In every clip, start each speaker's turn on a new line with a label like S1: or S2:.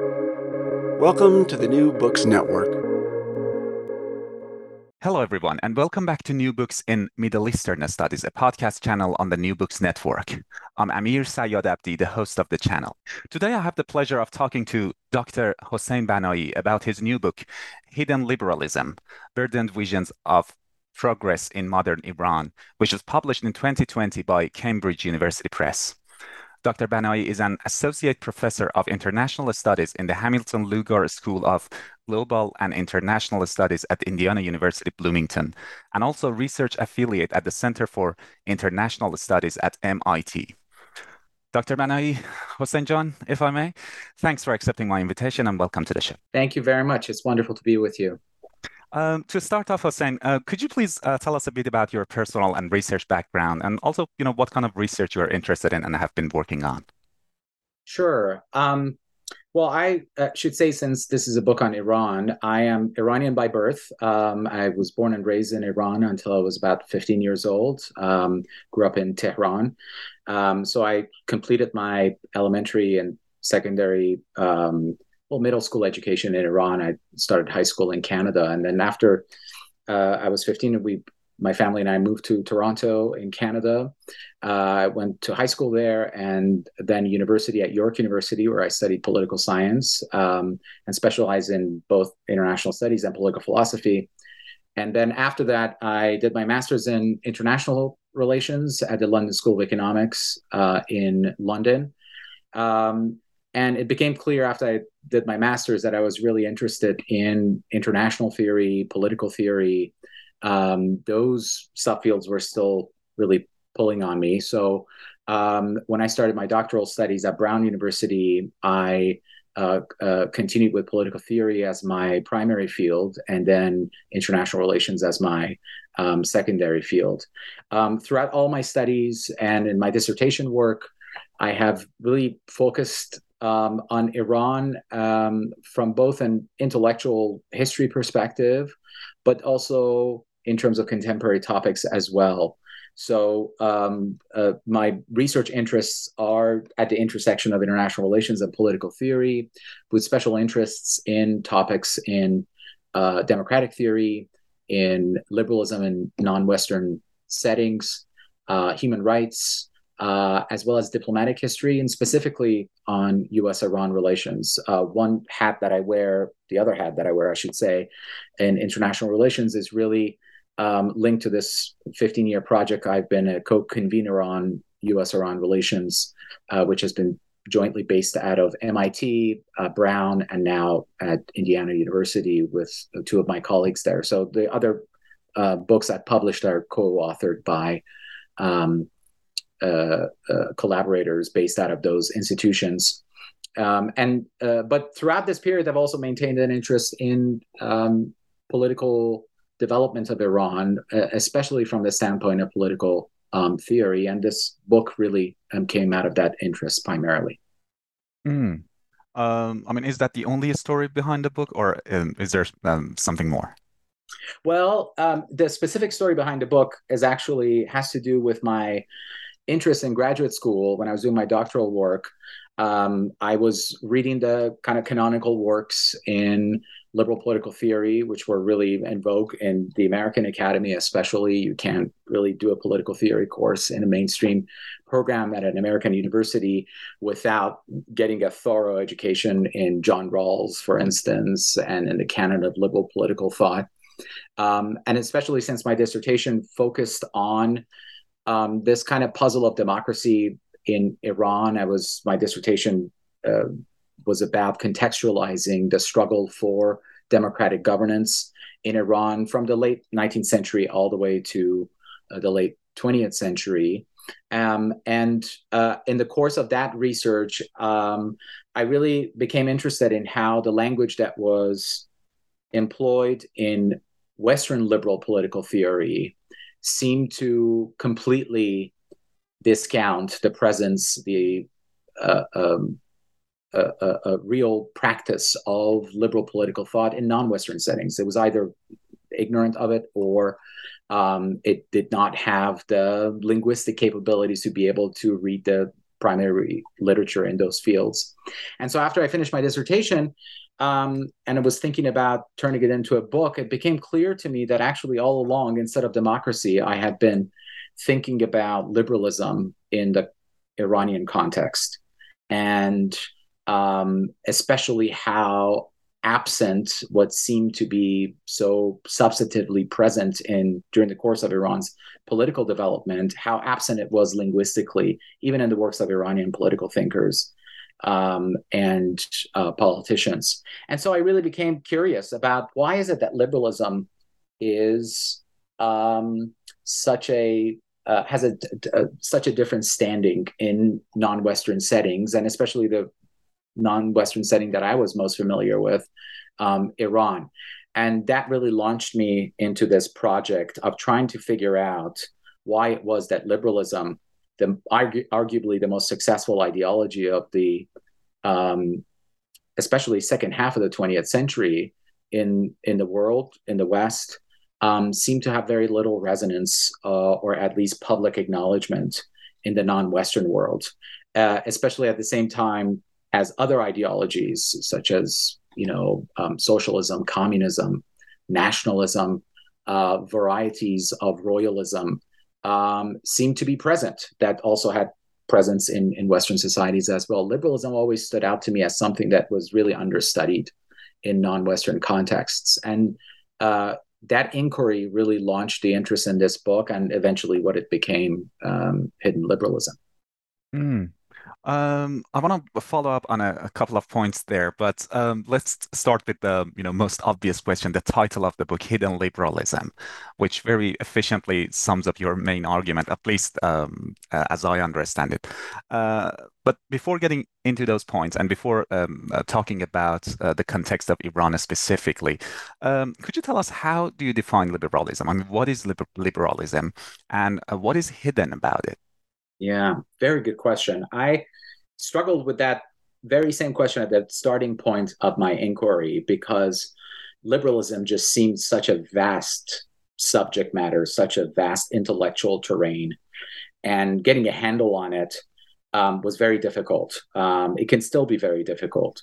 S1: Welcome to the New Books Network.
S2: Hello, everyone, and welcome back to New Books in Middle Eastern Studies, a podcast channel on the New Books Network. I'm Amir Sayad Abdi, the host of the channel. Today, I have the pleasure of talking to Dr. Hussein Banai about his new book, Hidden Liberalism Burdened Visions of Progress in Modern Iran, which was published in 2020 by Cambridge University Press. Dr. Banai is an associate professor of international studies in the Hamilton Lugar School of Global and International Studies at Indiana University Bloomington, and also research affiliate at the Center for International Studies at MIT. Dr. Banai Hussein John, if I may, thanks for accepting my invitation and welcome to the show.
S3: Thank you very much. It's wonderful to be with you.
S2: Um, to start off, Hussein, uh, could you please uh, tell us a bit about your personal and research background, and also, you know, what kind of research you are interested in and have been working on?
S3: Sure. Um, well, I uh, should say, since this is a book on Iran, I am Iranian by birth. Um, I was born and raised in Iran until I was about 15 years old. Um, grew up in Tehran. Um, so I completed my elementary and secondary um, middle school education in Iran. I started high school in Canada, and then after uh, I was 15, we my family and I moved to Toronto in Canada. Uh, I went to high school there and then university at York University, where I studied political science um, and specialized in both international studies and political philosophy. And then after that, I did my master's in international relations at the London School of Economics uh, in London. Um, and it became clear after I did my master's that I was really interested in international theory, political theory. Um, those subfields were still really pulling on me. So um, when I started my doctoral studies at Brown University, I uh, uh, continued with political theory as my primary field and then international relations as my um, secondary field. Um, throughout all my studies and in my dissertation work, I have really focused um, on Iran um, from both an intellectual history perspective, but also in terms of contemporary topics as well. So um, uh, my research interests are at the intersection of international relations and political theory, with special interests in topics in uh, democratic theory, in liberalism and non-Western settings, uh, human rights, uh, as well as diplomatic history, and specifically on U.S. Iran relations. Uh, one hat that I wear, the other hat that I wear, I should say, in international relations is really um, linked to this 15 year project I've been a co convenor on U.S. Iran relations, uh, which has been jointly based out of MIT, uh, Brown, and now at Indiana University with two of my colleagues there. So the other uh, books I've published are co authored by. Um, collaborators based out of those institutions. Um, and uh, but throughout this period, I've also maintained an interest in um, political development of Iran, especially from the standpoint of political um, theory. And this book really um, came out of that interest primarily.
S2: Mm. Um, I mean, is that the only story behind the book, or um, is there um, something more?
S3: Well, um, the specific story behind the book is actually has to do with my interest in graduate school when I was doing my doctoral work. Um, I was reading the kind of canonical works in liberal political theory, which were really in vogue in the American Academy, especially. You can't really do a political theory course in a mainstream program at an American university without getting a thorough education in John Rawls, for instance, and in the canon of liberal political thought. Um, and especially since my dissertation focused on um, this kind of puzzle of democracy in Iran. I was my dissertation uh, was about contextualizing the struggle for democratic governance in Iran from the late 19th century all the way to uh, the late 20th century. Um, and uh, in the course of that research, um, I really became interested in how the language that was employed in Western liberal political theory seem to completely discount the presence, the uh, um, real practice of liberal political thought in non-Western settings. It was either ignorant of it or um, it did not have the linguistic capabilities to be able to read the primary literature in those fields. And so after I finished my dissertation, um, and I was thinking about turning it into a book, it became clear to me that actually all along, instead of democracy, I had been thinking about liberalism in the Iranian context, and um, especially how absent what seemed to be so substantively present in during the course of Iran's political development, how absent it was linguistically, even in the works of Iranian political thinkers um, and uh, politicians. And so I really became curious about why is it that liberalism is um, such a uh, has a, a, such a different standing in non-Western settings, and especially the non-Western setting that I was most familiar with, um, Iran. And that really launched me into this project of trying to figure out why it was that liberalism, the argu- arguably the most successful ideology of the, um, especially second half of the 20th century in in the world in the West, um, seemed to have very little resonance uh, or at least public acknowledgement in the non-Western world, uh, especially at the same time as other ideologies such as you know um, socialism, communism, nationalism, uh, varieties of royalism um, seem to be present. That also had presence in in Western societies as well. Liberalism always stood out to me as something that was really understudied in non-Western contexts, and uh, that inquiry really launched the interest in this book and eventually what it became um, hidden liberalism.
S2: Mm. Um, I want to follow up on a, a, couple of points there, but um, let's start with the you know most obvious question: the title of the book, "Hidden Liberalism," which very efficiently sums up your main argument, at least um, uh, as I understand it. Uh, but before getting into those points, and before um, uh, talking about uh, the context of Iran specifically, um, could you tell us how do you define liberalism? I mean, what is liber liberalism, and uh, what is hidden about it?
S3: Yeah, very good question. I struggled with that very same question at the starting point of my inquiry because liberalism just seemed such a vast subject matter, such a vast intellectual terrain, and getting a handle on it um, was very difficult. Um, it can still be very difficult.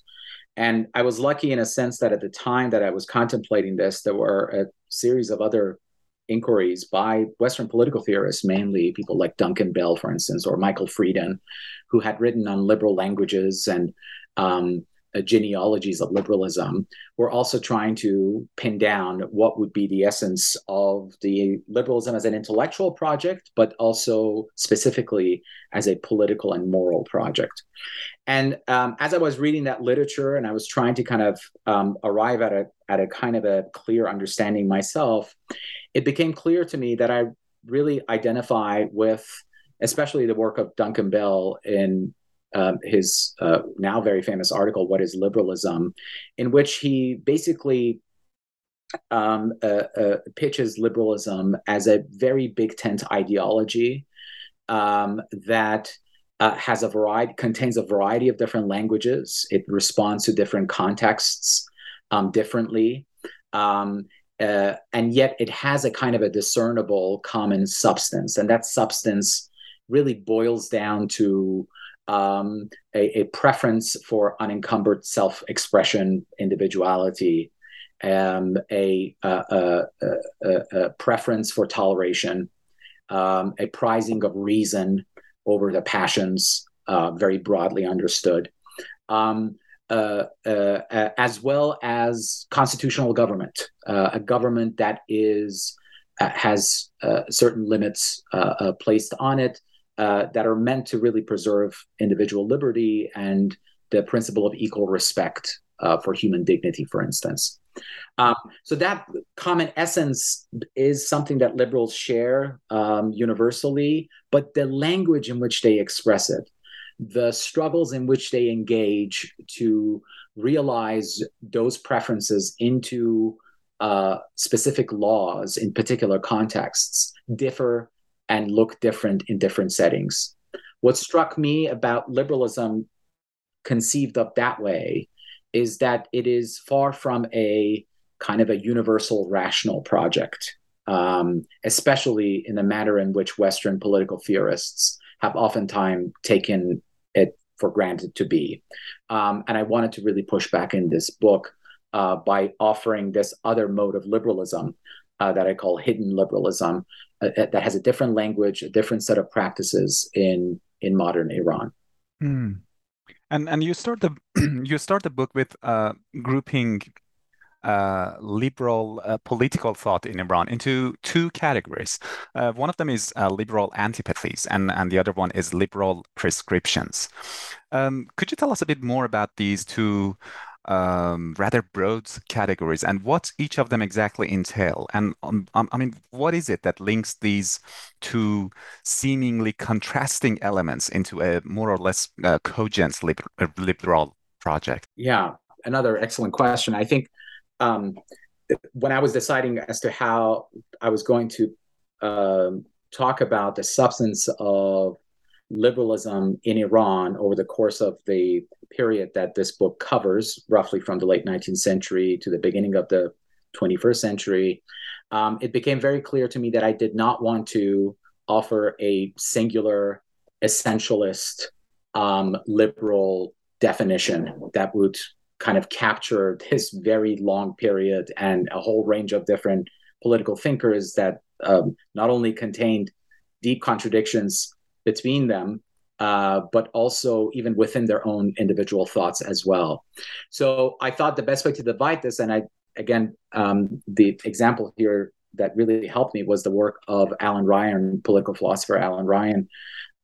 S3: And I was lucky in a sense that at the time that I was contemplating this, there were a series of other inquiries by Western political theorists, mainly people like Duncan Bell, for instance, or Michael Freeden, who had written on liberal languages and um, uh, genealogies of liberalism, were also trying to pin down what would be the essence of the liberalism as an intellectual project, but also specifically as a political and moral project. And um, as I was reading that literature and I was trying to kind of um, arrive at a at a kind of a clear understanding myself, it became clear to me that I really identify with, especially the work of Duncan Bell in um, his uh, now very famous article, What is Liberalism, in which he basically um, uh, uh, pitches liberalism as a very big tent ideology um, that uh, has a variety, contains a variety of different languages. It responds to different contexts um, differently. Um, uh, and yet it has a kind of a discernible common substance. And that substance really boils down to um, a, a, preference for unencumbered self expression, individuality, um, a, a, a, preference for toleration, um, a prizing of reason over the passions, uh, very broadly understood. Um, uh, uh, as well as constitutional government, uh, a government that is uh, has uh, certain limits placed on it that are meant to really preserve individual liberty and the principle of equal respect for human dignity, for instance. Um, so that common essence is something that liberals share um, universally, but the language in which they express it the struggles in which they engage to realize those preferences into uh, specific laws in particular contexts differ and look different in different settings. What struck me about liberalism conceived of that way is that it is far from a kind of a universal rational project, um, especially in the manner in which Western political theorists have oftentimes taken for granted to be. Um, and I wanted to really push back in this book uh, by offering this other mode of liberalism uh, that I call hidden liberalism uh, that has a different language, a different set of practices in in modern Iran.
S2: Mm. And and you start the you start the book with uh, grouping uh, liberal uh, political thought in Iran into two categories. Uh, one of them is uh, liberal antipathies, and, and the other one is liberal prescriptions. Um, could you tell us a bit more about these two um, rather broad categories and what each of them exactly entail? And um, um, I mean, what is it that links these two seemingly contrasting elements into a more or less uh, cogent liber liberal project?
S3: Yeah, another excellent question. I think um, when I was deciding as to how I was going to um, talk about the substance of liberalism in Iran over the course of the period that this book covers, roughly from the late 19th century to the beginning of the 21st century, um, it became very clear to me that I did not want to offer a singular essentialist um, liberal definition that would kind of captured this very long period and a whole range of different political thinkers that um, not only contained deep contradictions between them, uh, but also even within their own individual thoughts as well. So I thought the best way to divide this, and I again, um, the example here that really helped me was the work of Alan Ryan, political philosopher Alan Ryan,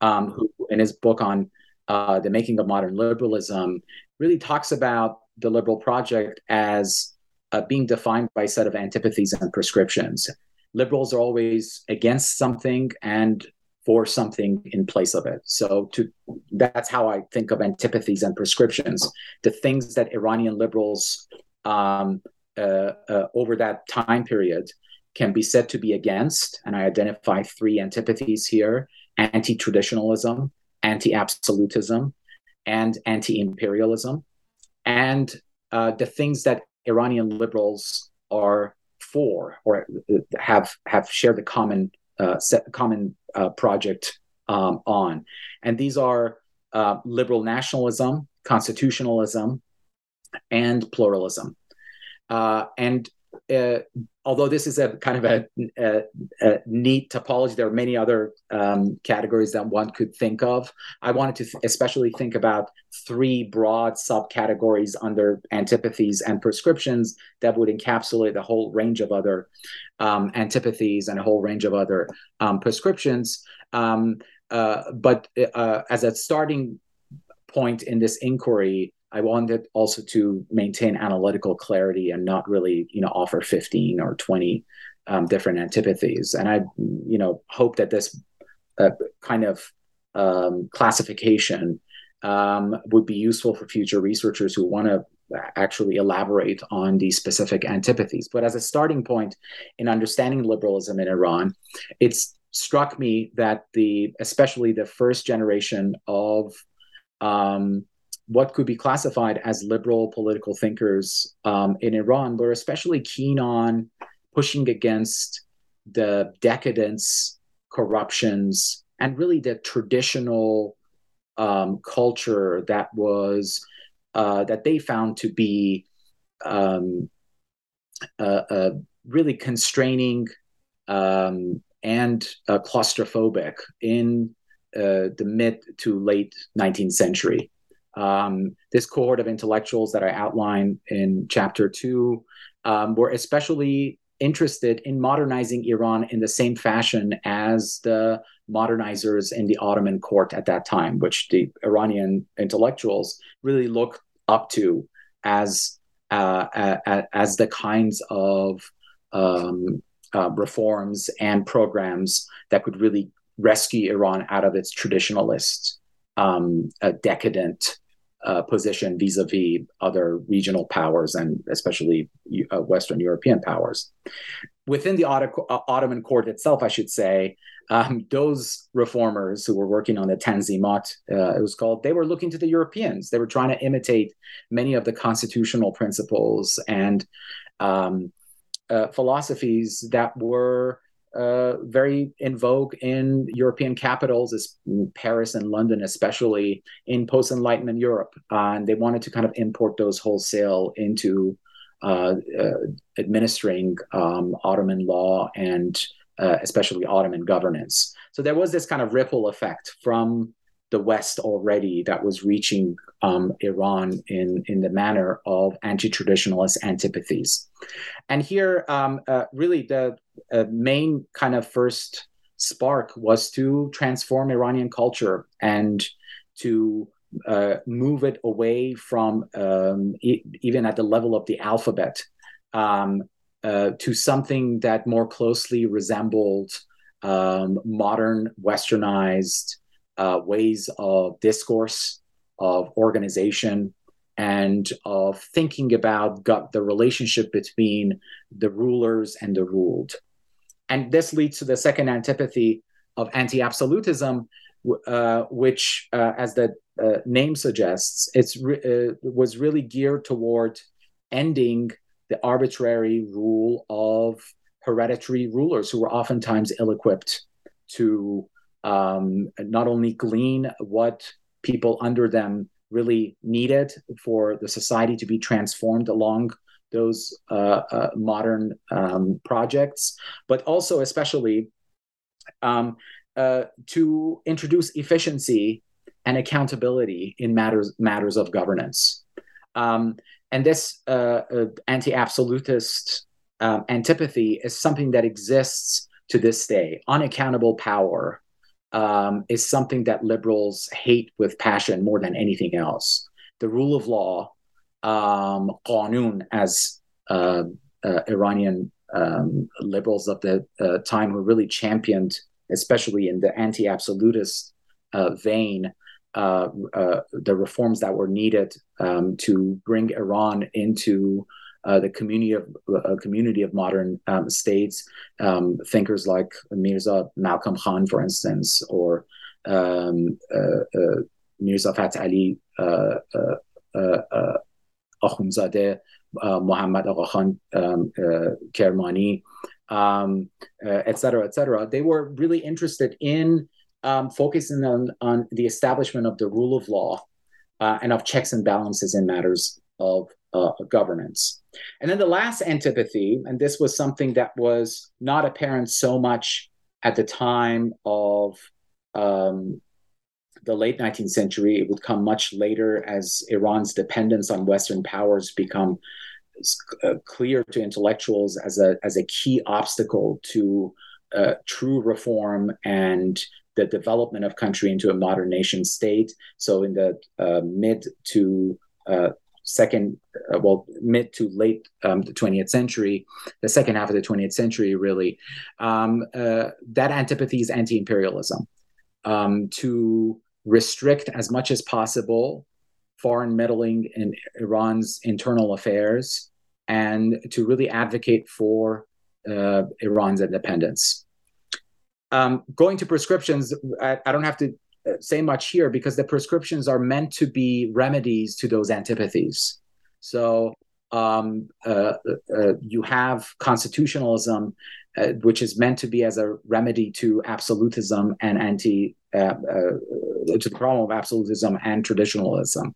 S3: um, who in his book on uh, the making of modern liberalism really talks about the liberal project as uh, being defined by a set of antipathies and prescriptions. Liberals are always against something and for something in place of it. So to that's how I think of antipathies and prescriptions. The things that Iranian liberals um, uh, uh, over that time period can be said to be against, and I identify three antipathies here: anti-traditionalism, anti-absolutism, and anti-imperialism and uh, the things that Iranian liberals are for or have have shared the common uh, set, common uh, project um, on, and these are uh, liberal nationalism, constitutionalism, and pluralism. Uh, and uh, although this is a kind of a, a, a neat topology, there are many other um, categories that one could think of. I wanted to th- especially think about three broad subcategories under antipathies and prescriptions that would encapsulate a whole range of other um, antipathies and a whole range of other um, prescriptions. Um, uh, but uh, as a starting point in this inquiry, I wanted also to maintain analytical clarity and not really, you know, offer 15 or 20 um, different antipathies. And I, you know, hope that this uh, kind of um, classification um, would be useful for future researchers who want to actually elaborate on these specific antipathies. But as a starting point in understanding liberalism in Iran, it's struck me that the, especially the first generation of um, what could be classified as liberal political thinkers um, in Iran were especially keen on pushing against the decadence, corruptions, and really the traditional um, culture that was uh, that they found to be um, uh, uh, really constraining um, and uh, claustrophobic in uh, the mid to late 19th century. Um, this cohort of intellectuals that I outline in chapter two um, were especially interested in modernizing Iran in the same fashion as the modernizers in the Ottoman court at that time, which the Iranian intellectuals really looked up to as uh, as the kinds of um, uh, reforms and programs that could really rescue Iran out of its traditionalist, um, decadent uh, position vis-a-vis other regional powers and especially uh, Western European powers. Within the uh, Ottoman court itself, I should say, um, those reformers who were working on the Tanzimat, uh, it was called, they were looking to the Europeans. They were trying to imitate many of the constitutional principles and um, uh, philosophies that were uh, very in vogue in European capitals, Paris and London, especially in post Enlightenment Europe. Uh, and they wanted to kind of import those wholesale into uh, uh administering um, Ottoman law and uh, especially Ottoman governance. So there was this kind of ripple effect from the West already that was reaching um, Iran in, in the manner of anti traditionalist antipathies. And here, um, uh, really, the uh, main kind of first spark was to transform Iranian culture and to uh, move it away from um, e- even at the level of the alphabet um, uh, to something that more closely resembled um, modern westernized uh, ways of discourse, of organization, and of thinking about the relationship between the rulers and the ruled. And this leads to the second antipathy of anti absolutism, uh, which, uh, as the uh, name suggests, it re- uh, was really geared toward ending the arbitrary rule of hereditary rulers who were oftentimes ill equipped to um, not only glean what people under them really needed for the society to be transformed along those uh, uh, modern um, projects, but also, especially, um, uh, to introduce efficiency and accountability in matters matters of governance. Um, and this uh, uh, anti-absolutist um, antipathy is something that exists to this day. Unaccountable power um, is something that liberals hate with passion more than anything else. The rule of law, um, qanun, as uh, uh, Iranian um, liberals of the uh, time who really championed, especially in the anti-absolutist uh, vein, uh, uh, the reforms that were needed um, to bring Iran into the community of community of modern um, states, um, thinkers like Mirza Malcolm Khan, for instance, or um, Mirza Fath Ali Akhundzadeh, Muhammad Agha Kermani, um, et cetera, et cetera. They were really interested in um, focusing on, on the establishment of the rule of law uh, and of checks and balances in matters of uh, governance. And then the last antipathy, and this was something that was not apparent so much at the time of um, the late 19th century. It would come much later as Iran's dependence on Western powers become uh, clear to intellectuals as a as a key obstacle to uh, true reform and the development of country into a modern nation state. So in the uh, mid to uh, second, uh, well, mid to late um, the 20th century, the second half of the 20th century, really, um, uh, that antipathy is anti-imperialism um, to restrict as much as possible foreign meddling in Iran's internal affairs and to really advocate for uh, Iran's independence. Um, going to prescriptions, I, I, don't have to uh, say much here because the prescriptions are meant to be remedies to those antipathies. So um, uh, uh, you have constitutionalism, uh, which is meant to be as a remedy to absolutism and anti uh, uh, to the problem of absolutism and traditionalism.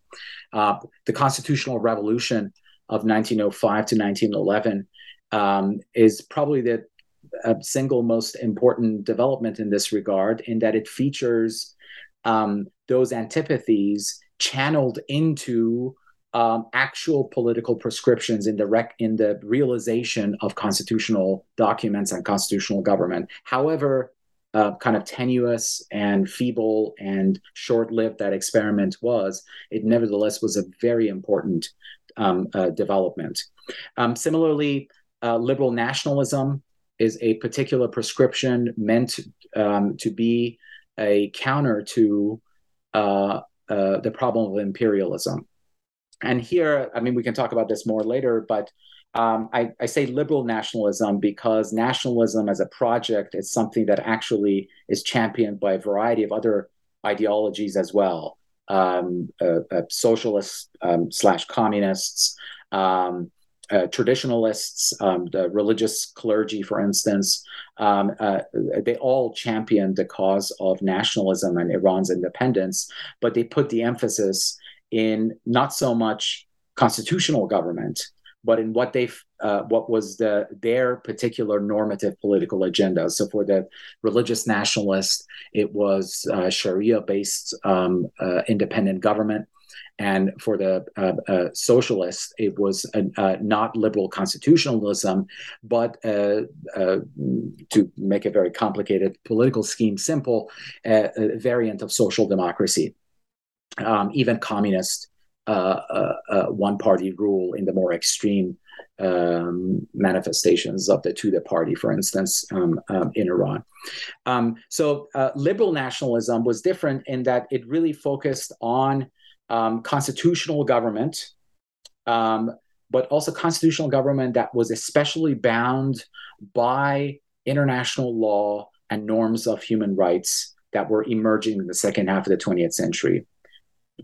S3: the constitutional revolution of 1905 to 1911 um, is probably the single most important development in this regard, in that it features um, those antipathies channeled into um, actual political prescriptions in the rec- in the realization of constitutional documents and constitutional government. However, uh, kind of tenuous and feeble and short-lived that experiment was, it nevertheless was a very important um, uh, development. Um, similarly, uh, liberal nationalism is a particular prescription meant um, to be a counter to uh, uh, the problem of imperialism. And here, I mean, we can talk about this more later, but um, I, I, say liberal nationalism because nationalism as a project is something that actually is championed by a variety of other ideologies as well. Um, uh, uh socialists um, slash communists, um, uh, traditionalists, um, the religious clergy, for instance, um, uh, they all championed the cause of nationalism and Iran's independence, but they put the emphasis in not so much constitutional government, but in what they uh, what was the their particular normative political agenda. So for the religious nationalists, it was uh, Sharia based um, uh, independent government. And for the uh, uh, socialists, it was uh, not liberal constitutionalism, but to make a very complicated political scheme simple, a variant of social democracy. Um, even communist one party rule in the more extreme um, manifestations of the Tudeh party, for instance, um, um, in Iran. Um, so liberal nationalism was different in that it really focused on um, constitutional government, um, but also constitutional government that was especially bound by international law and norms of human rights that were emerging in the second half of the 20th century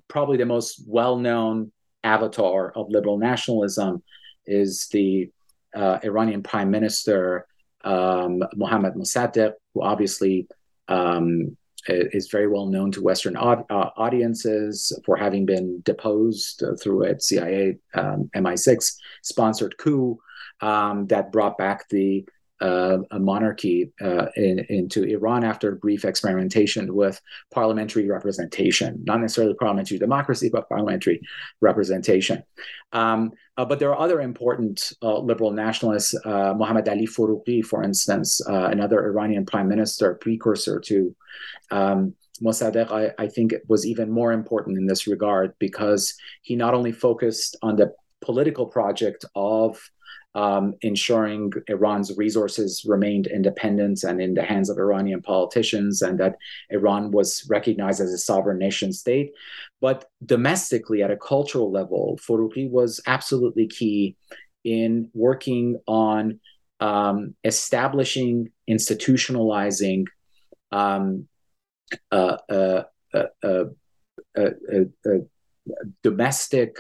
S3: probably the most well-known avatar of liberal nationalism is the uh, Iranian Prime Minister um, Mohammad Mossadegh, who obviously um, is very well known to Western uh, audiences for having been deposed through a CIA um, MI6 sponsored coup um, that brought back the uh, a monarchy uh, in, into Iran after brief experimentation with parliamentary representation, not necessarily parliamentary democracy, but parliamentary representation. Um, uh, but there are other important uh, liberal nationalists, uh, Mohammad Ali Foroughi, for instance, uh, another Iranian prime minister, precursor to um, Mossadegh, I, I think was even more important in this regard because he not only focused on the political project of um, ensuring Iran's resources remained independent and in the hands of Iranian politicians, and that Iran was recognized as a sovereign nation state. But domestically, at a cultural level, Foroughi was absolutely key in working on um, establishing, institutionalizing um, uh, uh, uh, domestic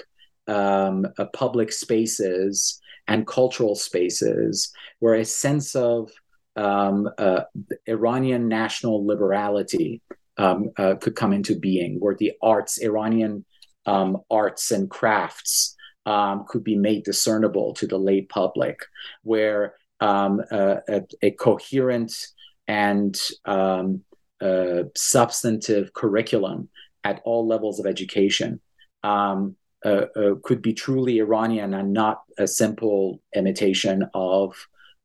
S3: um, public spaces and cultural spaces where a sense of um, uh, Iranian national liberality um, uh, could come into being, where the arts, Iranian um, arts and crafts, um, could be made discernible to the lay public, where um, a, a, coherent and um, uh, substantive curriculum at all levels of education um, uh, uh, could be truly Iranian and not a simple imitation of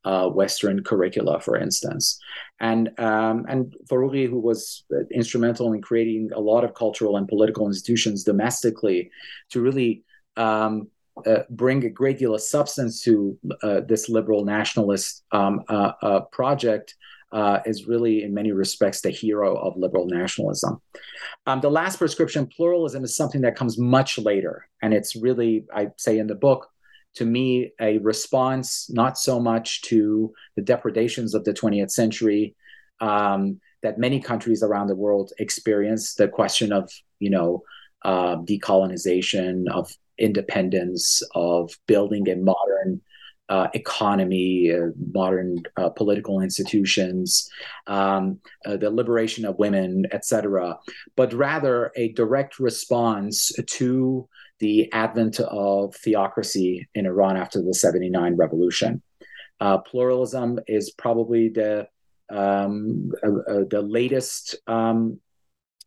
S3: uh, Western curricula, for instance. And um, and Foroughi, who was instrumental in creating a lot of cultural and political institutions domestically, to really um, uh, bring a great deal of substance to uh, this liberal nationalist um, uh, project, uh, is really, in many respects, the hero of liberal nationalism. Um, the last prescription, pluralism, is something that comes much later. And it's really, I say in the book, to me, a response not so much to the depredations of the 20th century um, that many countries around the world experience, the question of, you know, uh, decolonization, of independence, of building a modern uh, economy, uh, modern uh, political institutions, um, uh, the liberation of women, etc., but rather a direct response to the advent of theocracy in Iran after the 79 revolution. Uh, pluralism is probably the um, uh, the latest um,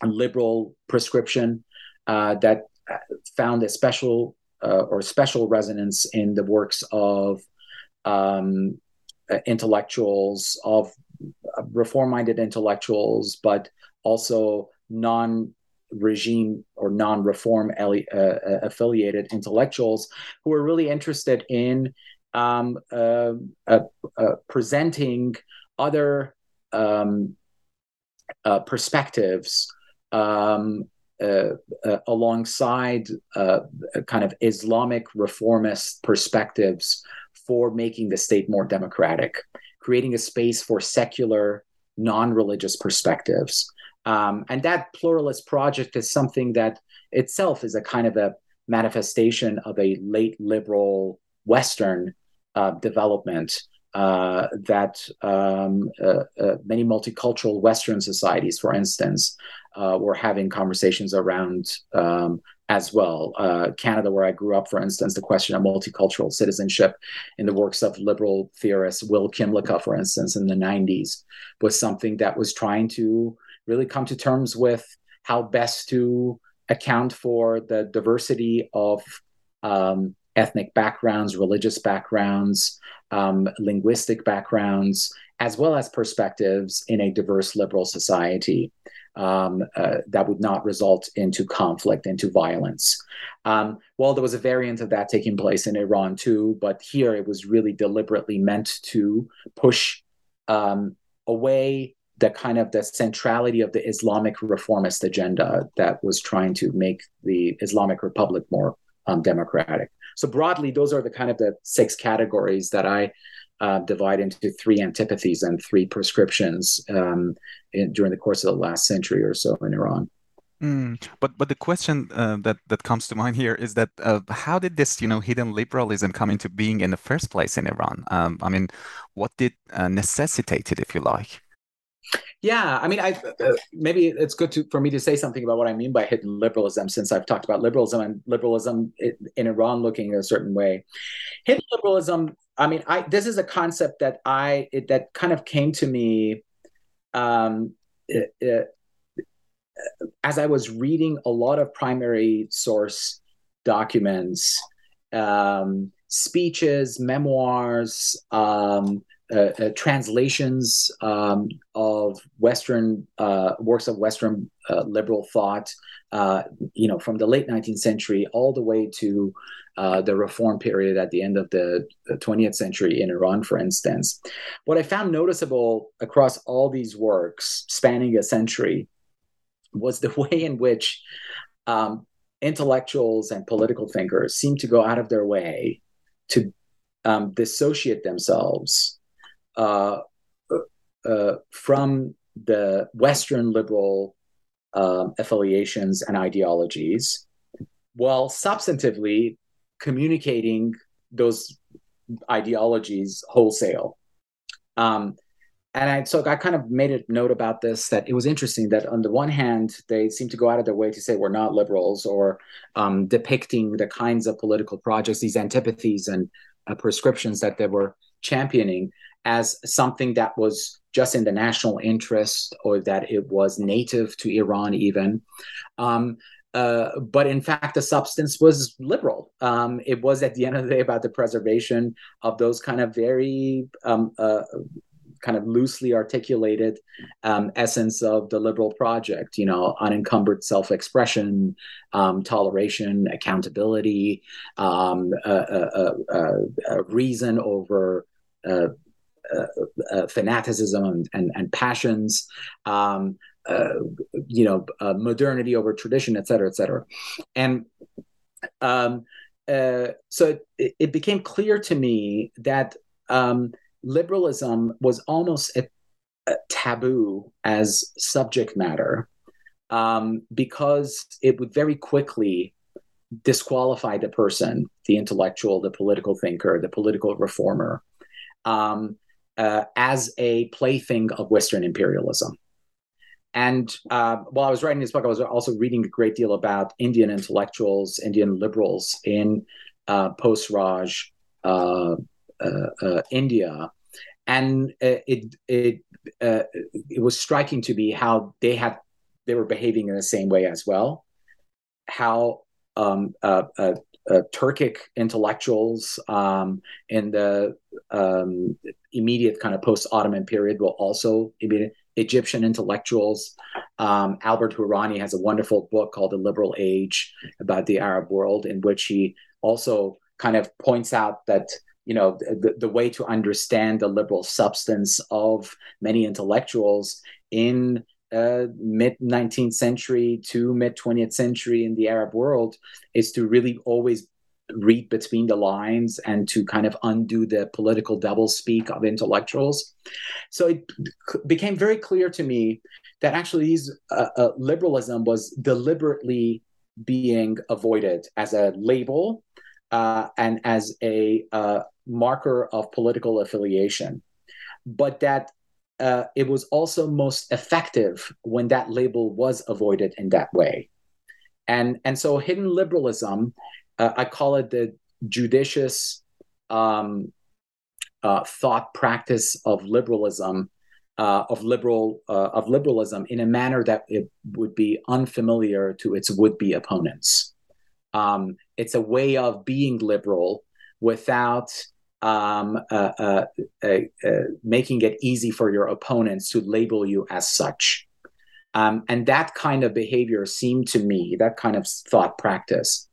S3: liberal prescription that found a special uh, or special resonance in the works of um, uh, intellectuals, of uh, reform minded intellectuals, but also non regime or non reform uh, uh, affiliated intellectuals who are really interested in um, uh, uh, presenting other um, perspectives um, uh, uh, alongside uh, kind of Islamic reformist perspectives for making the state more democratic, creating a space for secular, non religious perspectives. Um, and that pluralist project is something that itself is a kind of a manifestation of a late liberal Western uh, development uh, that um, uh, uh, many multicultural Western societies, for instance, uh, were having conversations around um, as well. Uh, Canada, where I grew up, for instance, the question of multicultural citizenship in the works of liberal theorist Will Kymlicka, for instance, in the 90s, was something that was trying to really come to terms with how best to account for the diversity of um, ethnic backgrounds, religious backgrounds, um, linguistic backgrounds, as well as perspectives in a diverse liberal society um, uh, that would not result into conflict, into violence. Um, well, there was a variant of that taking place in Iran too, but here it was really deliberately meant to push um, away the kind of the centrality of the Islamic reformist agenda that was trying to make the Islamic Republic more um, democratic. So broadly, those are the kind of the six categories that I uh, divide into three antipathies and three prescriptions um, in, during the course of the last century or so in Iran.
S2: Mm, but but the question uh, that that comes to mind here is that uh, how did this you know hidden liberalism come into being in the first place in Iran? Um, I mean, what did uh, necessitate it, if you like?
S3: Yeah, I mean, I uh, maybe it's good to for me to say something about what I mean by hidden liberalism, since I've talked about liberalism and liberalism in Iran looking a certain way. Hidden liberalism. I mean, I this is a concept that I it, that kind of came to me um, it, it, as I was reading a lot of primary source documents, um, speeches, memoirs. Um, uh, uh, translations um, of Western uh, works of Western uh, liberal thought, uh, you know, from the late 19th century all the way to uh, the Reform period at the end of the 20th century in Iran, for instance. What I found noticeable across all these works, spanning a century, was the way in which um, intellectuals and political thinkers seem to go out of their way to um, dissociate themselves uh, uh, from the Western liberal um, affiliations and ideologies, while substantively communicating those ideologies wholesale. Um, and I, so I kind of made a note about this that it was interesting that on the one hand they seem to go out of their way to say we're not liberals or um, depicting the kinds of political projects, these antipathies and uh, prescriptions that they were championing, as something that was just in the national interest or that it was native to Iran, even. Um, uh, but in fact, the substance was liberal. Um, it was at the end of the day about the preservation of those kind of very um, uh, kind of loosely articulated um, essence of the liberal project. You know, unencumbered self-expression, um, toleration, accountability, um, uh, uh, uh, reason over uh, uh, fanaticism and, and, and passions, um, uh, you know, modernity over tradition, et cetera, et cetera. And um, so it, it, became clear to me that um, liberalism was almost a, a taboo as subject matter um, because it would very quickly disqualify the person, the intellectual, the political thinker, the political reformer, um, uh, as a plaything of Western imperialism. And uh, while I was writing this book, I was also reading a great deal about Indian intellectuals, Indian liberals in uh, post Raj uh, uh, uh, India, and it it it was striking to me how they had they were behaving in the same way as well. How um, uh, Turkic intellectuals um, in the um, immediate kind of post Ottoman period will also Egyptian intellectuals. Um, Albert Hourani has a wonderful book called The Liberal Age about the Arab world, in which he also kind of points out that you know the, the way to understand the liberal substance of many intellectuals in uh, mid 19th century to mid 20th century in the Arab world is to really always read between the lines and to kind of undo the political doublespeak of intellectuals. So it became very clear to me that actually these uh, uh, liberalism was deliberately being avoided as a label uh, and as a uh, marker of political affiliation, but that uh, it was also most effective when that label was avoided in that way. And, and so hidden liberalism, uh, I call it the judicious um, uh, thought practice of liberalism, uh, of liberal uh, of liberalism in a manner that it would be unfamiliar to its would-be opponents. Um, it's a way of being liberal without um, uh, uh, making it easy for your opponents to label you as such. Um, and that kind of behavior seemed to me, that kind of thought practice,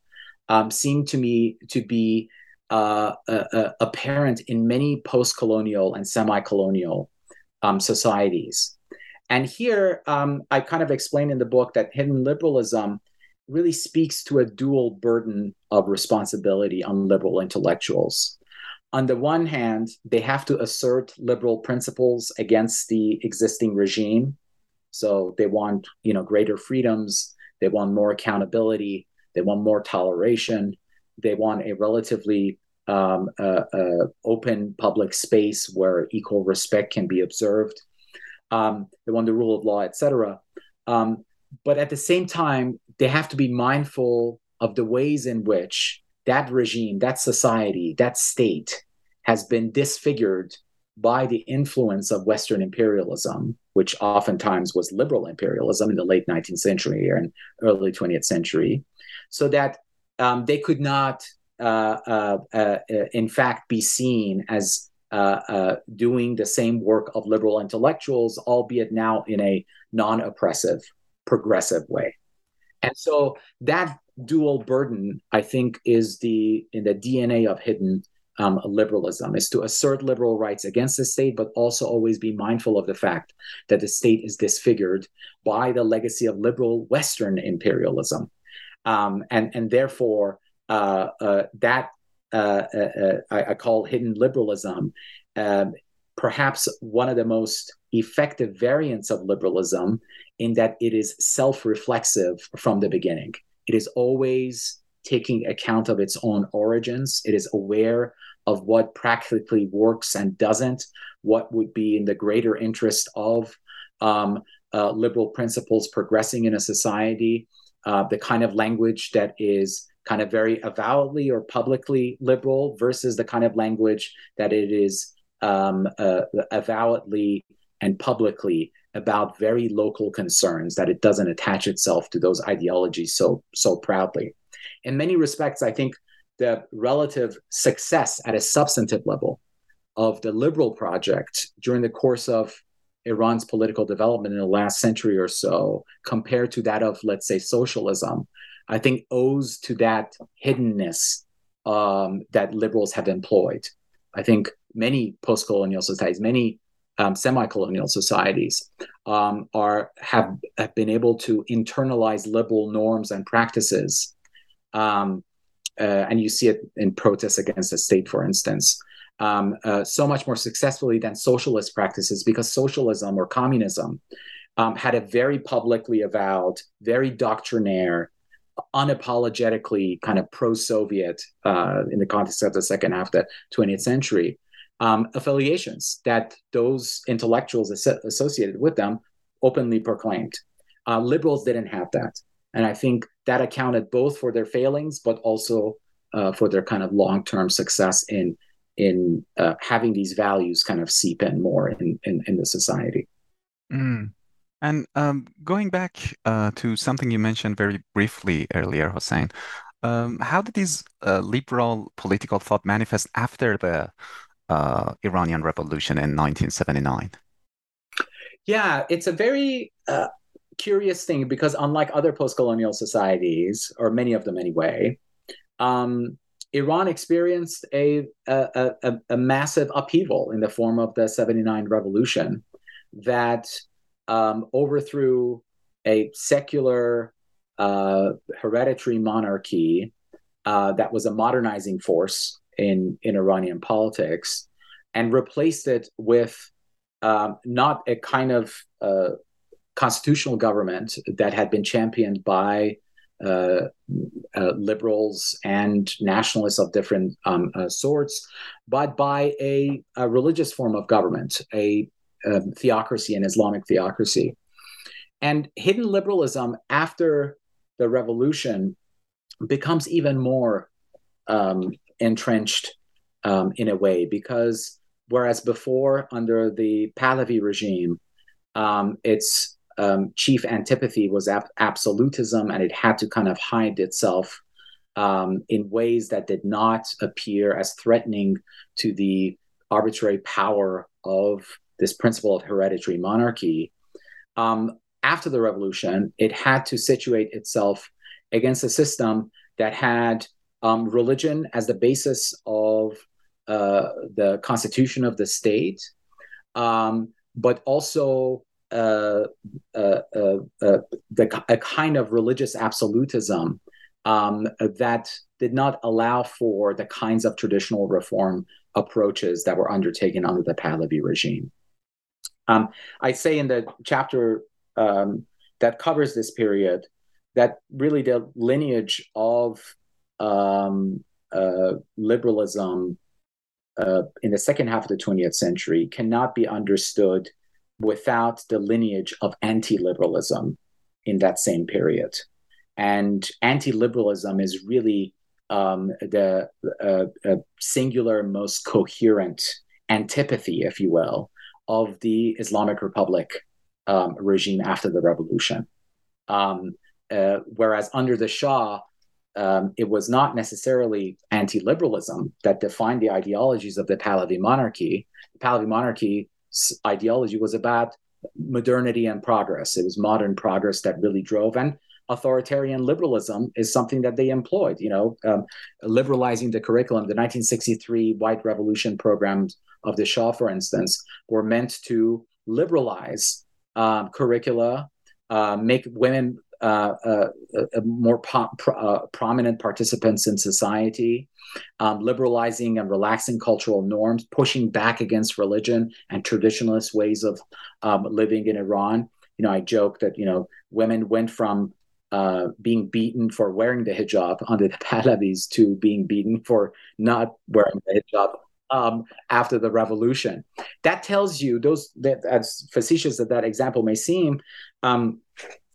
S3: um, seemed to me to be uh, uh, apparent in many post colonial and semi colonial um, societies. And here, um, I kind of explain in the book that hidden liberalism really speaks to a dual burden of responsibility on liberal intellectuals. On the one hand, they have to assert liberal principles against the existing regime. So they want, you know, greater freedoms, they want more accountability, they want more toleration, they want a relatively um, uh, uh, open public space where equal respect can be observed. Um, they want the rule of law, etc. Um, but at the same time, they have to be mindful of the ways in which that regime, that society, that state has been disfigured by the influence of Western imperialism, which oftentimes was liberal imperialism in the late 19th century and early 20th century, so that um, they could not uh, uh, uh, in fact, be seen as doing the same work of liberal intellectuals, albeit now in a non oppressive, progressive way. And so that dual burden, I think, is the in the DNA of hidden um, liberalism is to assert liberal rights against the state, but also always be mindful of the fact that the state is disfigured by the legacy of liberal Western imperialism, um, and and therefore uh, uh, that uh, I, I, call hidden liberalism, um, perhaps one of the most effective variants of liberalism in that it is self-reflexive from the beginning. It is always taking account of its own origins. It is aware of what practically works and doesn't, what would be in the greater interest of um, uh, liberal principles progressing in a society, uh, the kind of language that is kind of very avowedly or publicly liberal versus the kind of language that it is um, uh, avowedly and publicly about very local concerns that it doesn't attach itself to those ideologies so so proudly. In many respects i think the relative success at a substantive level of the liberal project during the course of Iran's political development in the last century or so compared to that of, let's say, socialism, I think owes to that hiddenness um, that liberals have employed. I think many post-colonial societies, many um, semi-colonial societies, um, are have, have been able to internalize liberal norms and practices, um, uh, and you see it in protests against the state, for instance, um, uh, so much more successfully than socialist practices, because socialism or communism um, had a very publicly avowed, very doctrinaire, unapologetically kind of pro-Soviet uh, in the context of the second half of the 20th century um, affiliations that those intellectuals as- associated with them openly proclaimed. Uh, liberals didn't have that, and I think that accounted both for their failings, but also uh, for their kind of long-term success in in uh, having these values kind of seep in more in in, in the society.
S2: Mm. And um, going back uh, to something you mentioned very briefly earlier, Hossein, um, how did this uh, liberal political thought manifest after the uh, Iranian Revolution in 1979?
S3: Yeah, it's a very uh, curious thing because unlike other post-colonial societies, or many of them anyway, um, Iran experienced a, a, a, a massive upheaval in the form of the 79 revolution that um, overthrew a secular uh, hereditary monarchy uh, that was a modernizing force in, in Iranian politics and replaced it with um, not a kind of uh, constitutional government that had been championed by uh, uh, liberals and nationalists of different um, uh, sorts, but by a, a, religious form of government, a, a, theocracy, an Islamic theocracy. And hidden liberalism after the revolution becomes even more um, entrenched um, in a way because whereas before under the Pahlavi regime, um, its um, chief antipathy was ab- absolutism, and it had to kind of hide itself um, in ways that did not appear as threatening to the arbitrary power of this principle of hereditary monarchy. Um, after the revolution, it had to situate itself against a system that had um, religion as the basis of uh, the constitution of the state, um, but also uh, uh, uh, the, a kind of religious absolutism um, that did not allow for the kinds of traditional reform approaches that were undertaken under the Pahlavi regime. Um, I say in the chapter um, that covers this period that really the lineage of um, uh, liberalism uh, in the second half of the 20th century cannot be understood without the lineage of anti liberalism in that same period. And anti liberalism is really um, the uh, uh, singular, most coherent antipathy, if you will, of the Islamic Republic um, regime after the revolution. Um, uh, whereas under the Shah, um, it was not necessarily anti liberalism that defined the ideologies of the Pahlavi monarchy. The Pahlavi monarchy's ideology was about modernity and progress. It was modern progress that really drove. And authoritarian liberalism is something that they employed. You know, um, liberalizing the curriculum. The 1963 White Revolution programs of the Shah, for instance, were meant to liberalize um, curricula, uh, make women uh, uh, more uh, prominent participants in society, um, liberalizing and relaxing cultural norms, pushing back against religion and traditionalist ways of um, living in Iran. You know, I joke that you know women went from uh, being beaten for wearing the hijab under the Pahlavis to being beaten for not wearing the hijab um, after the revolution. That tells you those that as facetious as that example may seem, um,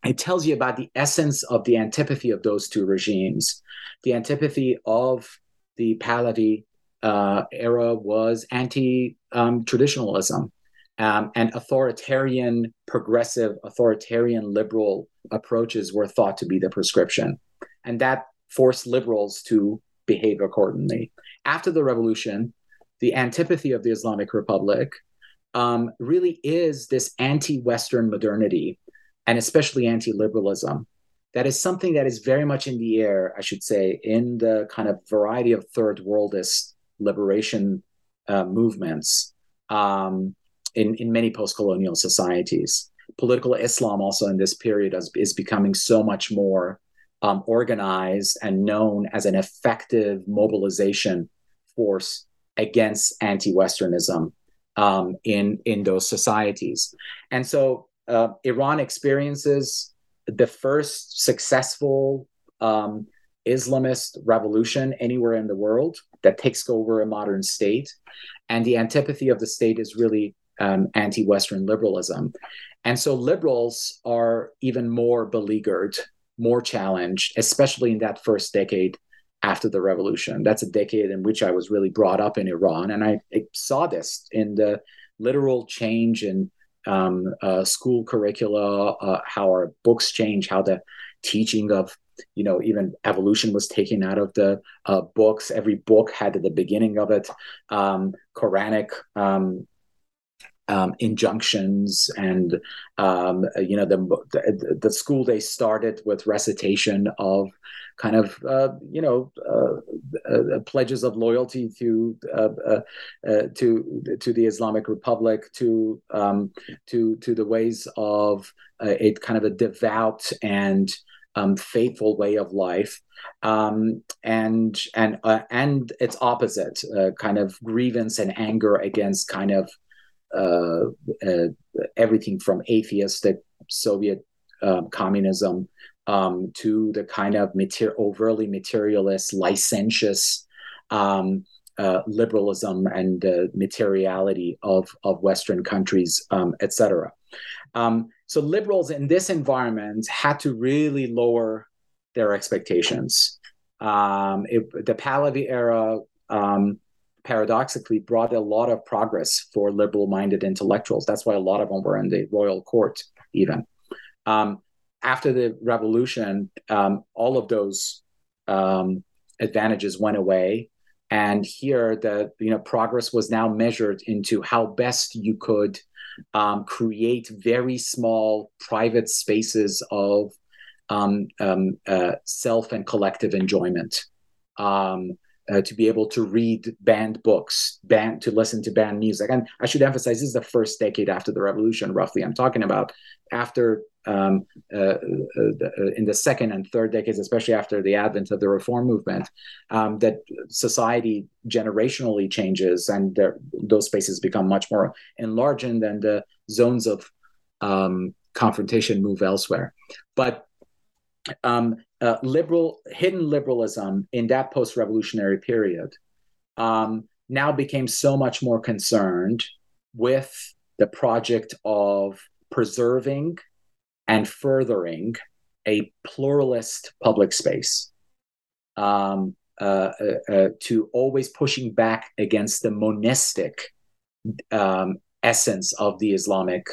S3: it tells you about the essence of the antipathy of those two regimes. The antipathy of the Pahlavi uh, era was anti um, traditionalism um, and authoritarian, progressive, authoritarian liberal approaches were thought to be the prescription. And that forced liberals to behave accordingly. After the revolution, the antipathy of the Islamic Republic um, really is this anti Western modernity and especially anti liberalism. That is something that is very much in the air, I should say, in the kind of variety of third worldist liberation uh, movements um, in, in many post colonial societies. Political Islam, also in this period, is, is becoming so much more um, organized and known as an effective mobilization force against anti-Westernism um, in in those societies. And so uh, Iran experiences the first successful um, Islamist revolution anywhere in the world that takes over a modern state. And the antipathy of the state is really um, anti Western liberalism. And so liberals are even more beleaguered, more challenged, especially in that first decade after the revolution. That's a decade in which I was really brought up in Iran. And I, I saw this in the literal change in um, uh, school curricula, uh, how our books change, how the teaching of you know even evolution was taken out of the uh, books. Every book had the beginning of it um, Quranic um, um, injunctions and um, you know the, the, the school day started with recitation of kind of uh, you know uh, uh, pledges of loyalty to uh, uh, uh, to to the Islamic Republic to um, to to the ways of a kind of a devout and um, faithful way of life. Um, and and uh, and its opposite kind of grievance and anger against kind of uh, uh, everything from atheistic Soviet um, communism um, to the kind of mater- overly materialist, licentious um, uh, liberalism and uh, materiality of, of Western countries, um, etc. Um, so liberals in this environment had to really lower their expectations. Um, it, the Pahlavi era um, paradoxically brought a lot of progress for liberal-minded intellectuals. That's why a lot of them were in the royal court, even. Um, after the revolution, um, all of those um, advantages went away, and here the you know progress was now measured into how best you could um, create very small private spaces of um, um, uh, self and collective enjoyment. Um, uh, to be able to read banned books, banned to listen to banned music. And I should emphasize, this is the first decade after the revolution, roughly. I'm talking about after um, uh, uh, uh, in the second and third decades, especially after the advent of the reform movement, um, that society generationally changes and those spaces become much more enlarged, and the zones of um, confrontation move elsewhere. But um, uh, liberal hidden liberalism in that post-revolutionary period um, now became so much more concerned with the project of preserving and furthering a pluralist public space um, uh, uh, uh, to always pushing back against the monistic um, essence of the Islamic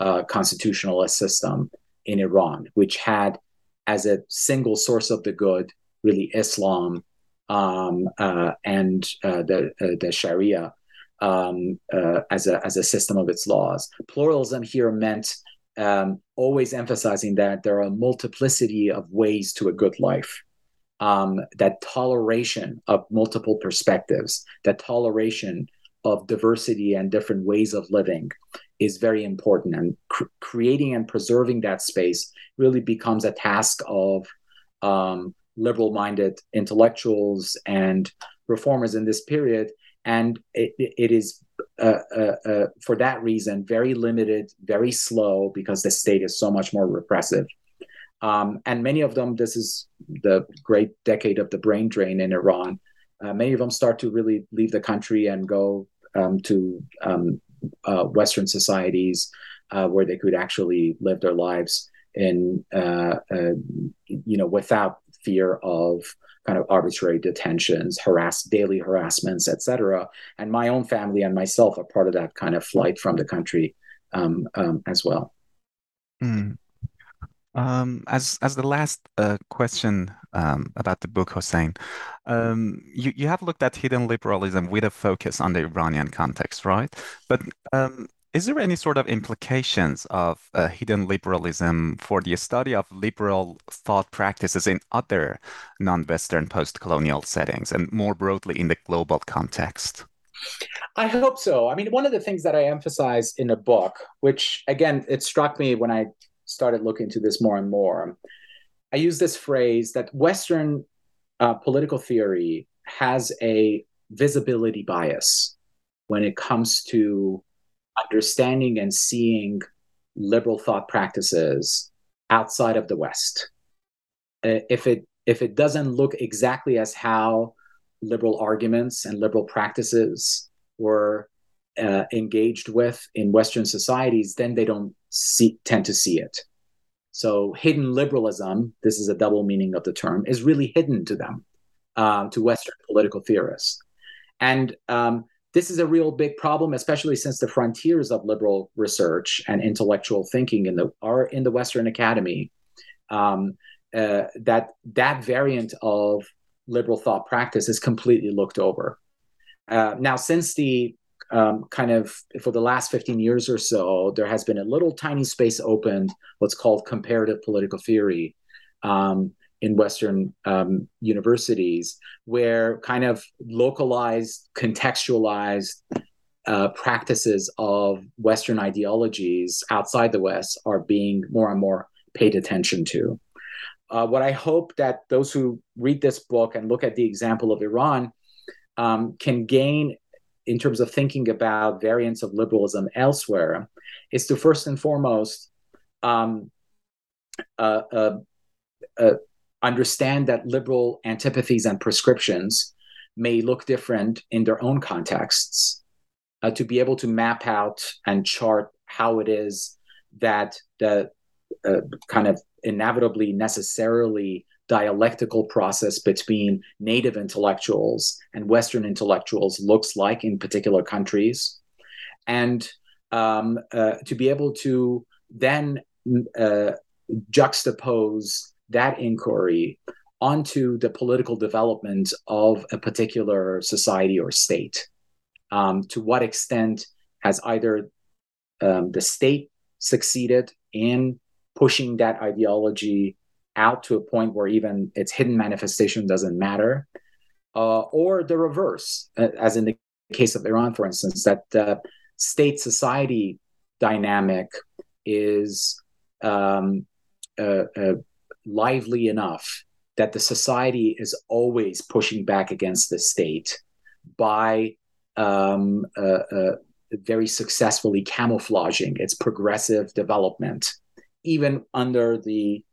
S3: uh, constitutionalist system in Iran, which had as a single source of the good, really Islam um, uh, and uh, the uh, the Sharia um, uh, as a as a system of its laws. Pluralism here meant um, always emphasizing that there are a multiplicity of ways to a good life. Um, that toleration of multiple perspectives, that toleration of diversity and different ways of living is very important. And cr- creating and preserving that space really becomes a task of um, liberal minded intellectuals and reformers in this period. And it, it is, uh, uh, uh, for that reason, very limited, very slow because the state is so much more repressive. Um, and many of them, this is the great decade of the brain drain in Iran. Uh, many of them start to really leave the country and go um, to um, uh, Western societies uh, where they could actually live their lives in, uh, uh, you know, without fear of kind of arbitrary detentions, harass daily harassments, etc. And my own family and myself are part of that kind of flight from the country um, um, as well.
S2: Mm. Um, as as the last uh, question um, about the book, Hossein, um, you you have looked at hidden liberalism with a focus on the Iranian context, right? But um, is there any sort of implications of uh, hidden liberalism for the study of liberal thought practices in other non-Western post-colonial settings and more broadly in the global context?
S3: I hope so. I mean, one of the things that I emphasize in the book, which again, it struck me when I started looking into this more and more. I use this phrase that Western uh, political theory has a visibility bias when it comes to understanding and seeing liberal thought practices outside of the West. Uh, if it if it doesn't look exactly as how liberal arguments and liberal practices were uh, engaged with in Western societies, then they don't see, tend to see it. So hidden liberalism, this is a double meaning of the term, is really hidden to them, um, to Western political theorists. And um, this is a real big problem, especially since the frontiers of liberal research and intellectual thinking in the are in the Western Academy. Um, uh, that that variant of liberal thought practice is completely looked over. Uh, now, since the um, kind of for the last 15 years or so, there has been a little tiny space opened, what's called comparative political theory um, in Western um, universities, where kind of localized, contextualized uh, practices of Western ideologies outside the West are being more and more paid attention to. Uh, what I hope that those who read this book and look at the example of Iran um, can gain in terms of thinking about variants of liberalism elsewhere is to first and foremost um, uh, uh, uh, understand that liberal antipathies and prescriptions may look different in their own contexts, uh, to be able to map out and chart how it is that the uh, kind of inevitably, necessarily dialectical process between native intellectuals and Western intellectuals looks like in particular countries, and um, uh, to be able to then uh, juxtapose that inquiry onto the political development of a particular society or state. Um, to what extent has either um, the state succeeded in pushing that ideology out to a point where even its hidden manifestation doesn't matter, uh, or the reverse, as in the case of Iran, for instance, that the state society dynamic is um, uh, uh, lively enough that the society is always pushing back against the state by um, uh, uh, very successfully camouflaging its progressive development, even under the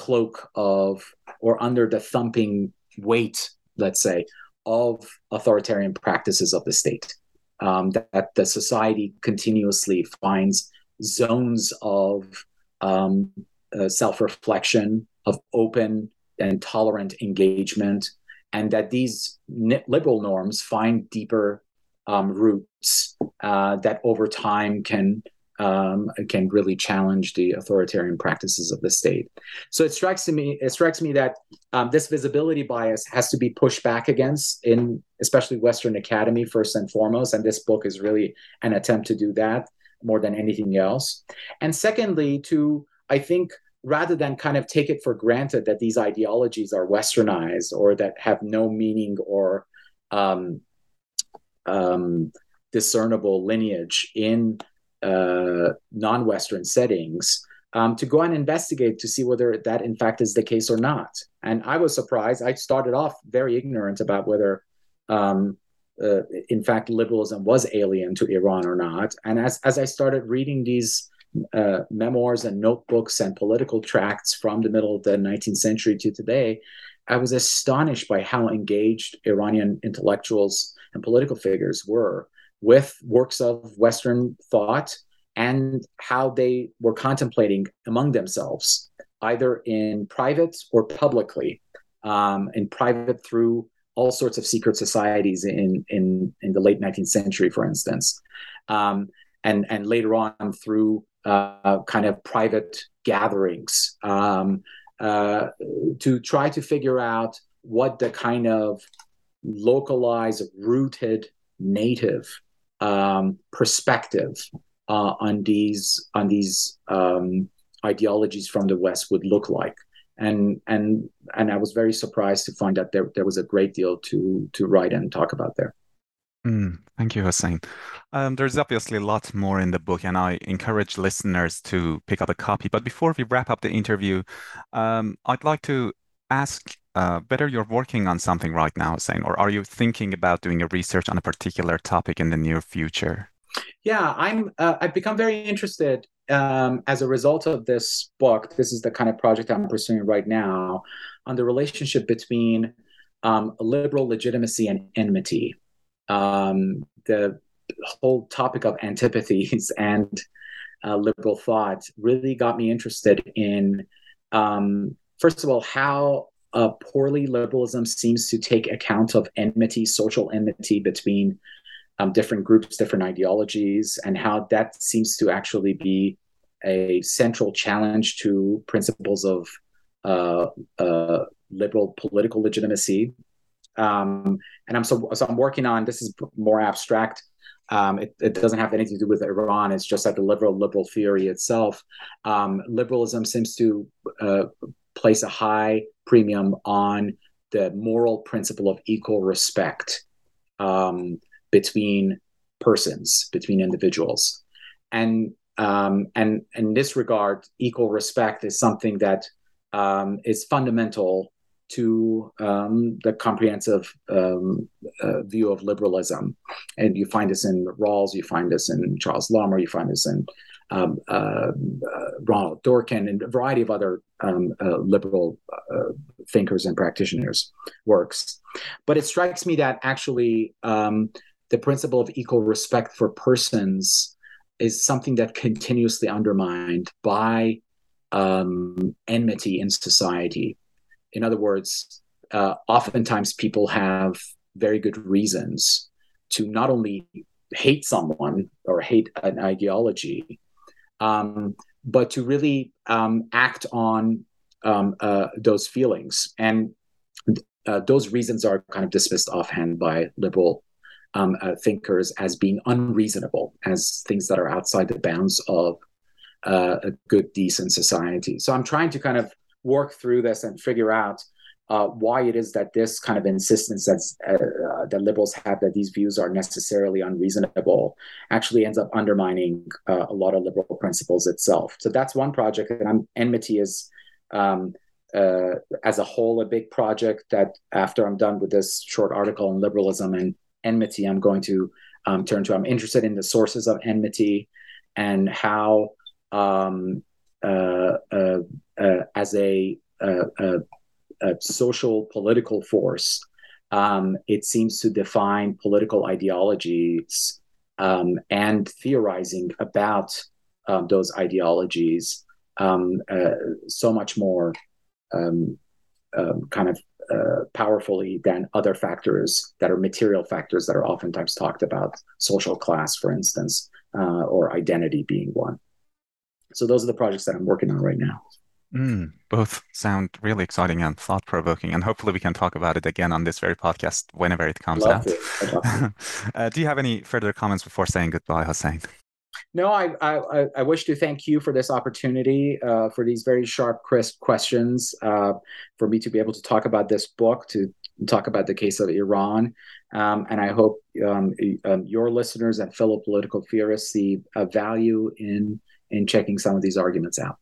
S3: cloak of or under the thumping weight, let's say, of authoritarian practices of the state. Um, that, that, the society continuously finds zones of um, uh, self reflection, of open and tolerant engagement, and that these liberal norms find deeper um, roots uh, that over time can um, can really challenge the authoritarian practices of the state. So it strikes me it strikes me that um, this visibility bias has to be pushed back against in especially Western Academy first and foremost, and this book is really an attempt to do that more than anything else. And secondly, to I think rather than kind of take it for granted that these ideologies are westernized or that have no meaning or um, um, discernible lineage in uh, non-Western settings, um, to go and investigate to see whether that in fact is the case or not. And I was surprised. I started off very ignorant about whether, um, uh, in fact, liberalism was alien to Iran or not. And as as I started reading these uh, memoirs and notebooks and political tracts from the middle of the 19th century to today, I was astonished by how engaged Iranian intellectuals and political figures were with works of Western thought and how they were contemplating among themselves, either in private or publicly, um, in private through all sorts of secret societies in, in, in the late 19th century, for instance, um, and, and later on through uh, kind of private gatherings um, uh, to try to figure out what the kind of localized, rooted, native um, perspective uh, on these on these um, ideologies from the West would look like. And and and I was very surprised to find that there there was a great deal to to write and talk about there.
S2: Mm, thank you, Hossein. Um, there's obviously a lot more in the book, and I encourage listeners to pick up a copy. But before we wrap up the interview, um, I'd like to ask whether you're working on something right now, Hossein, or are you thinking about doing a research on a particular topic in the near future?
S3: Yeah, I'm. Uh, I've become very interested um, as a result of this book. This is the kind of project I'm pursuing right now on the relationship between um, liberal legitimacy and enmity um, the whole topic of antipathies and uh, liberal thought really got me interested in, um, first of all, how uh, poorly liberalism seems to take account of enmity, social enmity between um, different groups, different ideologies, and how that seems to actually be a central challenge to principles of uh, uh liberal political legitimacy um, and I'm so so I'm working on this is more abstract. Um, it, it, doesn't have anything to do with Iran. It's just that the liberal liberal theory itself. Um, liberalism seems to uh, place a high premium on the moral principle of equal respect um, between persons, between individuals, and um, and in this regard, equal respect is something that um, is fundamental to um, the comprehensive um, uh, view of liberalism. And you find this in Rawls, you find this in Charles Larmore, you find this in um, uh, uh, Ronald Dworkin, and a variety of other um, uh, liberal uh, thinkers and practitioners' works. But it strikes me that actually um, the principle of equal respect for persons is something that continuously undermined by um, enmity in society. In other words, uh, oftentimes people have very good reasons to not only hate someone or hate an ideology, um, but to really um, act on um, uh, those feelings. And uh, those reasons are kind of dismissed offhand by liberal um, uh, thinkers as being unreasonable, as things that are outside the bounds of uh, a good, decent society. So I'm trying to kind of work through this and figure out uh, why it is that this kind of insistence that's, uh, uh, that liberals have that these views are necessarily unreasonable actually ends up undermining uh, a lot of liberal principles itself. So that's one project, and I'm, enmity is um, uh, as a whole a big project that after I'm done with this short article on liberalism and enmity, I'm going to um, turn to. I'm interested in the sources of enmity and how, um, uh, as a, a a social political force. Um, it seems to define political ideologies um, and theorizing about um, those ideologies um, uh, so much more um, um, kind of uh, powerfully than other factors that are material factors that are oftentimes talked about, social class, for instance, uh, or identity being one. So those are the projects that I'm working on right now.
S2: Mm, both sound really exciting and thought provoking, and hopefully we can talk about it again on this very podcast whenever it comes out. uh, do you have any further comments before saying goodbye, Hossein?
S3: No, I, I, I wish to thank you for this opportunity, uh, for these very sharp, crisp questions, uh, for me to be able to talk about this book, to talk about the case of Iran. Um, and I hope um, um, your listeners and fellow political theorists see a value in in checking some of these arguments out.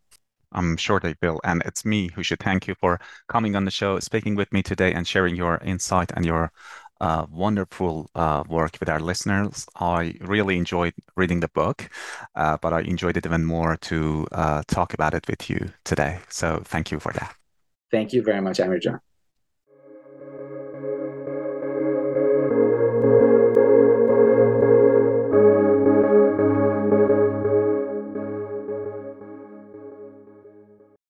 S2: I'm sure they will. And it's me who should thank you for coming on the show, speaking with me today, and sharing your insight and your uh, wonderful uh, work with our listeners. I really enjoyed reading the book, uh, but I enjoyed it even more to uh, talk about it with you today. So thank you for that.
S3: Thank you very much, Amirjan.